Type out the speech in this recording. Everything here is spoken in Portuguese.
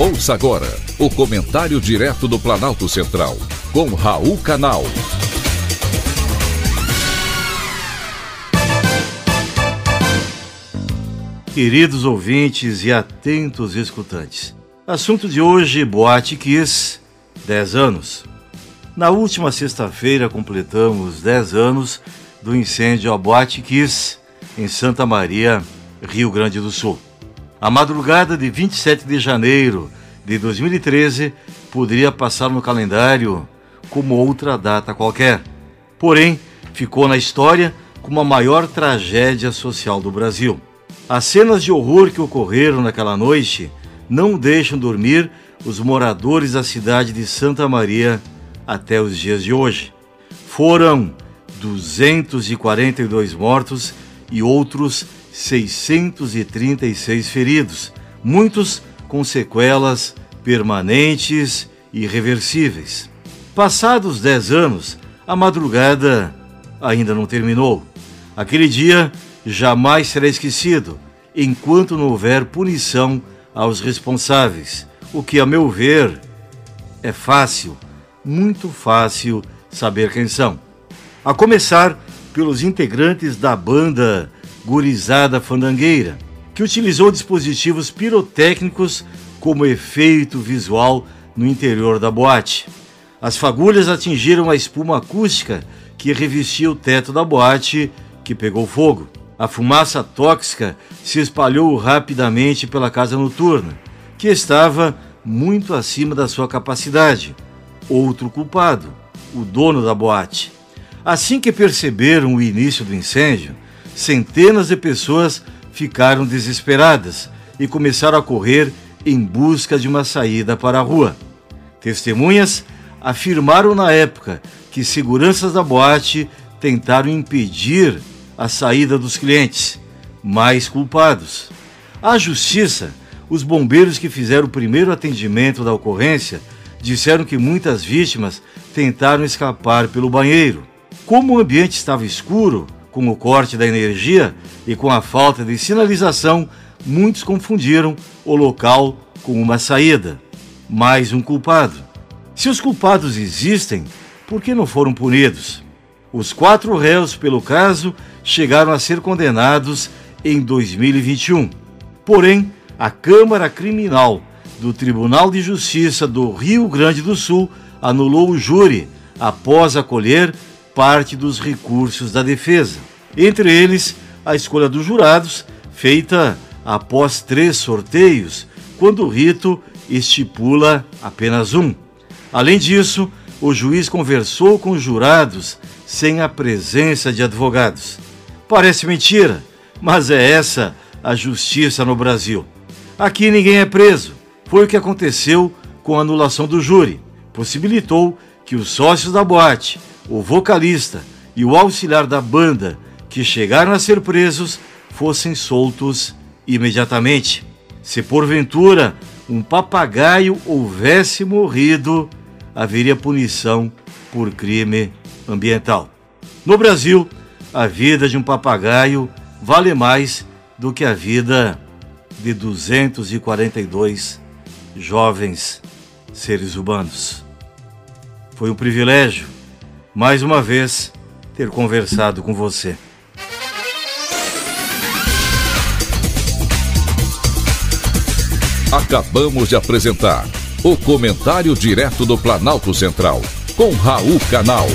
Ouça agora o comentário direto do Planalto Central, com Raul Canal. Queridos ouvintes e atentos escutantes, assunto de hoje: Boate Kiss, 10 anos. Na última sexta-feira completamos 10 anos do incêndio à Boate Kiss, em Santa Maria, Rio Grande do Sul. A madrugada de 27 de janeiro de 2013 poderia passar no calendário como outra data qualquer. Porém, ficou na história como a maior tragédia social do Brasil. As cenas de horror que ocorreram naquela noite não deixam dormir os moradores da cidade de Santa Maria até os dias de hoje. Foram 242 mortos e outros 636 feridos, muitos com sequelas permanentes e irreversíveis. Passados 10 anos, a madrugada ainda não terminou. Aquele dia jamais será esquecido enquanto não houver punição aos responsáveis, o que, a meu ver, é fácil, muito fácil saber quem são. A começar pelos integrantes da banda Gurizada Fandangueira, que utilizou dispositivos pirotécnicos como efeito visual no interior da boate. As fagulhas atingiram a espuma acústica que revestia o teto da boate, que pegou fogo. A fumaça tóxica se espalhou rapidamente pela casa noturna, que estava muito acima da sua capacidade. Outro culpado, o dono da boate. Assim que perceberam o início do incêndio, centenas de pessoas ficaram desesperadas e começaram a correr em busca de uma saída para a rua. Testemunhas afirmaram na época que seguranças da boate tentaram impedir a saída dos clientes, mais culpados. À justiça, os bombeiros que fizeram o primeiro atendimento da ocorrência disseram que muitas vítimas tentaram escapar pelo banheiro. Como o ambiente estava escuro, com o corte da energia e com a falta de sinalização, muitos confundiram o local com uma saída. Mais um culpado. Se os culpados existem, por que não foram punidos? Os quatro réus pelo caso chegaram a ser condenados em 2021. Porém, a Câmara Criminal do Tribunal de Justiça do Rio Grande do Sul anulou o júri após acolher parte dos recursos da defesa. Entre eles, a escolha dos jurados, feita após três sorteios, quando o rito estipula apenas um. Além disso, o juiz conversou com os jurados sem a presença de advogados. Parece mentira, mas é essa a justiça no Brasil. Aqui ninguém é preso. Foi o que aconteceu com a anulação do júri. Possibilitou que os sócios da boate o vocalista e o auxiliar da banda que chegaram a ser presos fossem soltos imediatamente. Se porventura um papagaio houvesse morrido, haveria punição por crime ambiental. No Brasil, a vida de um papagaio vale mais do que a vida de 242 jovens seres humanos. Foi um privilégio mais uma vez ter conversado com você. Acabamos de apresentar o Comentário Direto do Planalto Central, com Raul Canal.